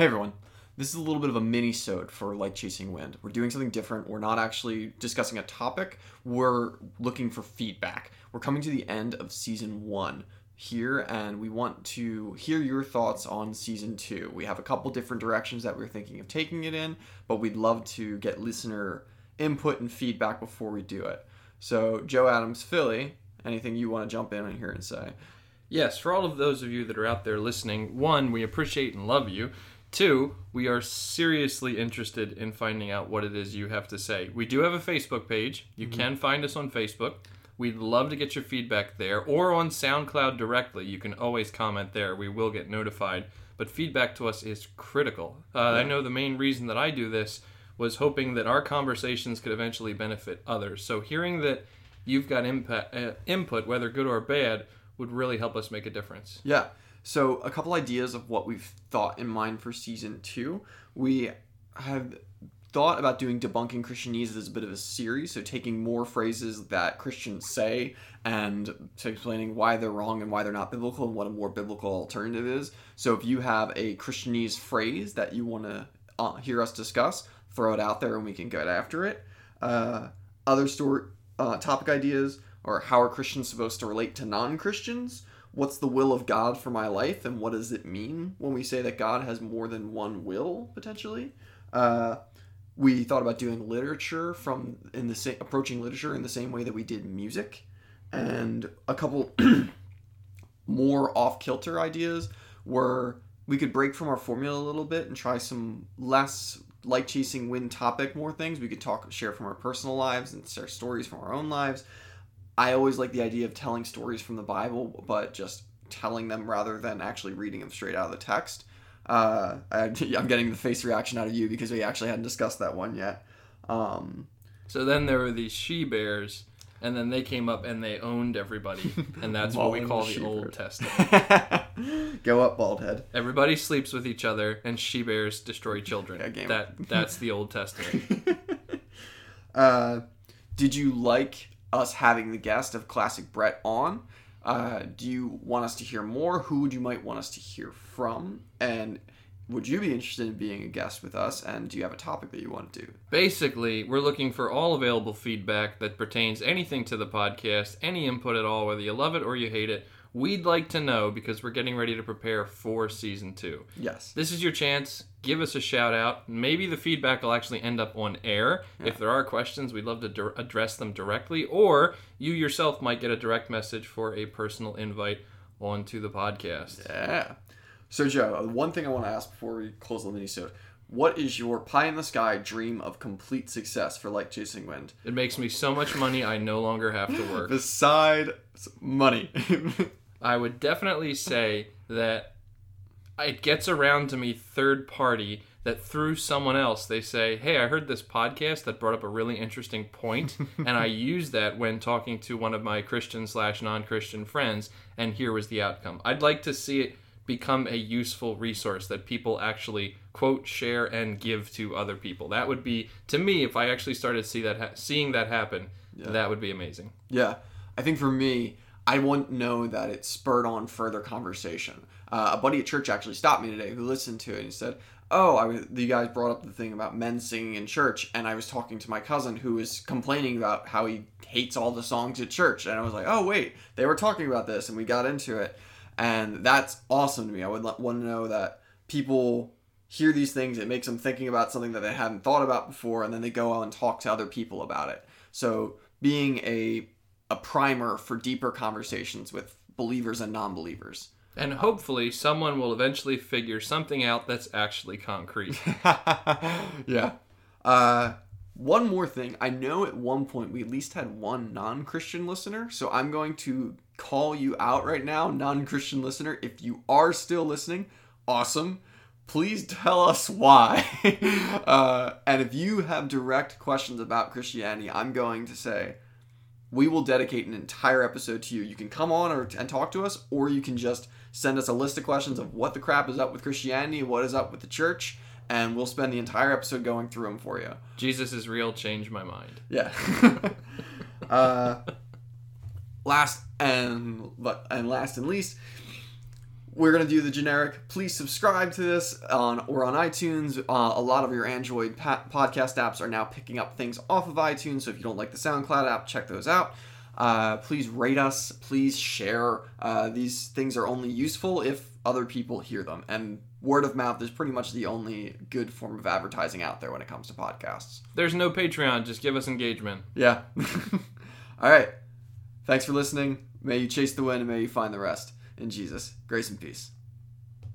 Hey everyone, this is a little bit of a mini-sode for Like Chasing Wind. We're doing something different. We're not actually discussing a topic. We're looking for feedback. We're coming to the end of season one here, and we want to hear your thoughts on season two. We have a couple different directions that we're thinking of taking it in, but we'd love to get listener input and feedback before we do it. So, Joe Adams, Philly, anything you want to jump in on here and say? Yes, for all of those of you that are out there listening, one, we appreciate and love you. Two, we are seriously interested in finding out what it is you have to say. We do have a Facebook page. You can find us on Facebook. We'd love to get your feedback there or on SoundCloud directly. You can always comment there. We will get notified. But feedback to us is critical. Uh, I know the main reason that I do this was hoping that our conversations could eventually benefit others. So hearing that you've got impact, uh, input, whether good or bad, would really help us make a difference. Yeah. So a couple ideas of what we've thought in mind for season two. We have thought about doing debunking Christianese as a bit of a series, so taking more phrases that Christians say and explaining why they're wrong and why they're not biblical and what a more biblical alternative is. So if you have a Christianese phrase that you want to uh, hear us discuss, throw it out there and we can get after it. Uh, other story uh, topic ideas are how are Christians supposed to relate to non-Christians? What's the will of God for my life, and what does it mean when we say that God has more than one will potentially? Uh, we thought about doing literature from in the same approaching literature in the same way that we did music, and a couple more off kilter ideas were we could break from our formula a little bit and try some less like chasing wind topic more things we could talk share from our personal lives and share stories from our own lives i always like the idea of telling stories from the bible but just telling them rather than actually reading them straight out of the text uh, I, i'm getting the face reaction out of you because we actually hadn't discussed that one yet um, So then there were these she bears, and then they came up and they owned everybody, and that's what we call the the Old. Testament. go up bald head Everybody sleeps with each other, and she bears destroy children. Yeah, that that's the Old Testament. uh, did you like us having the guest of Classic Brett on? Uh, do you want us to hear more? Who would you might want us to hear from? And would you be interested in being a guest with us? And do you have a topic that you want to do? Basically, we're looking for all available feedback that pertains anything to the podcast, any input at all, whether you love it or you hate it. We'd like to know because we're getting ready to prepare for season two. Yes. This is your chance. Give us a shout out. Maybe the feedback will actually end up on air. If there are questions, we'd love to address them directly, or you yourself might get a direct message for a personal invite onto the podcast. Yeah. So, Joe, uh, one thing I want to ask before we close the mini-sode. What is your pie in the sky dream of complete success for Like Chasing Wind? It makes me so much money I no longer have to work. Beside money. I would definitely say that it gets around to me third party that through someone else they say, "Hey, I heard this podcast that brought up a really interesting point, and I used that when talking to one of my Christian slash non Christian friends, and here was the outcome." I'd like to see it become a useful resource that people actually quote, share, and give to other people. That would be to me if I actually started see that ha- seeing that happen. That would be amazing. Yeah, I think for me, I to know that it spurred on further conversation. Uh, a buddy at church actually stopped me today who listened to it and he said, "Oh, I was, you guys brought up the thing about men singing in church, and I was talking to my cousin who was complaining about how he hates all the songs at church, and I was like, oh wait, they were talking about this, and we got into it, and that's awesome to me. I would want to know that people." Hear these things, it makes them thinking about something that they hadn't thought about before, and then they go out and talk to other people about it. So, being a a primer for deeper conversations with believers and non-believers. And hopefully, someone will eventually figure something out that's actually concrete. yeah. Uh, one more thing. I know at one point we at least had one non-Christian listener, so I'm going to call you out right now, non-Christian listener. If you are still listening, awesome. Please tell us why. uh, and if you have direct questions about Christianity, I'm going to say we will dedicate an entire episode to you. You can come on or, and talk to us, or you can just send us a list of questions of what the crap is up with Christianity, what is up with the church, and we'll spend the entire episode going through them for you. Jesus is real, change my mind. Yeah. uh, last and but and last and least, we're gonna do the generic. Please subscribe to this on or on iTunes. Uh, a lot of your Android pa- podcast apps are now picking up things off of iTunes. So if you don't like the SoundCloud app, check those out. Uh, please rate us. Please share. Uh, these things are only useful if other people hear them, and word of mouth is pretty much the only good form of advertising out there when it comes to podcasts. There's no Patreon. Just give us engagement. Yeah. All right. Thanks for listening. May you chase the wind and may you find the rest. In Jesus, grace and peace.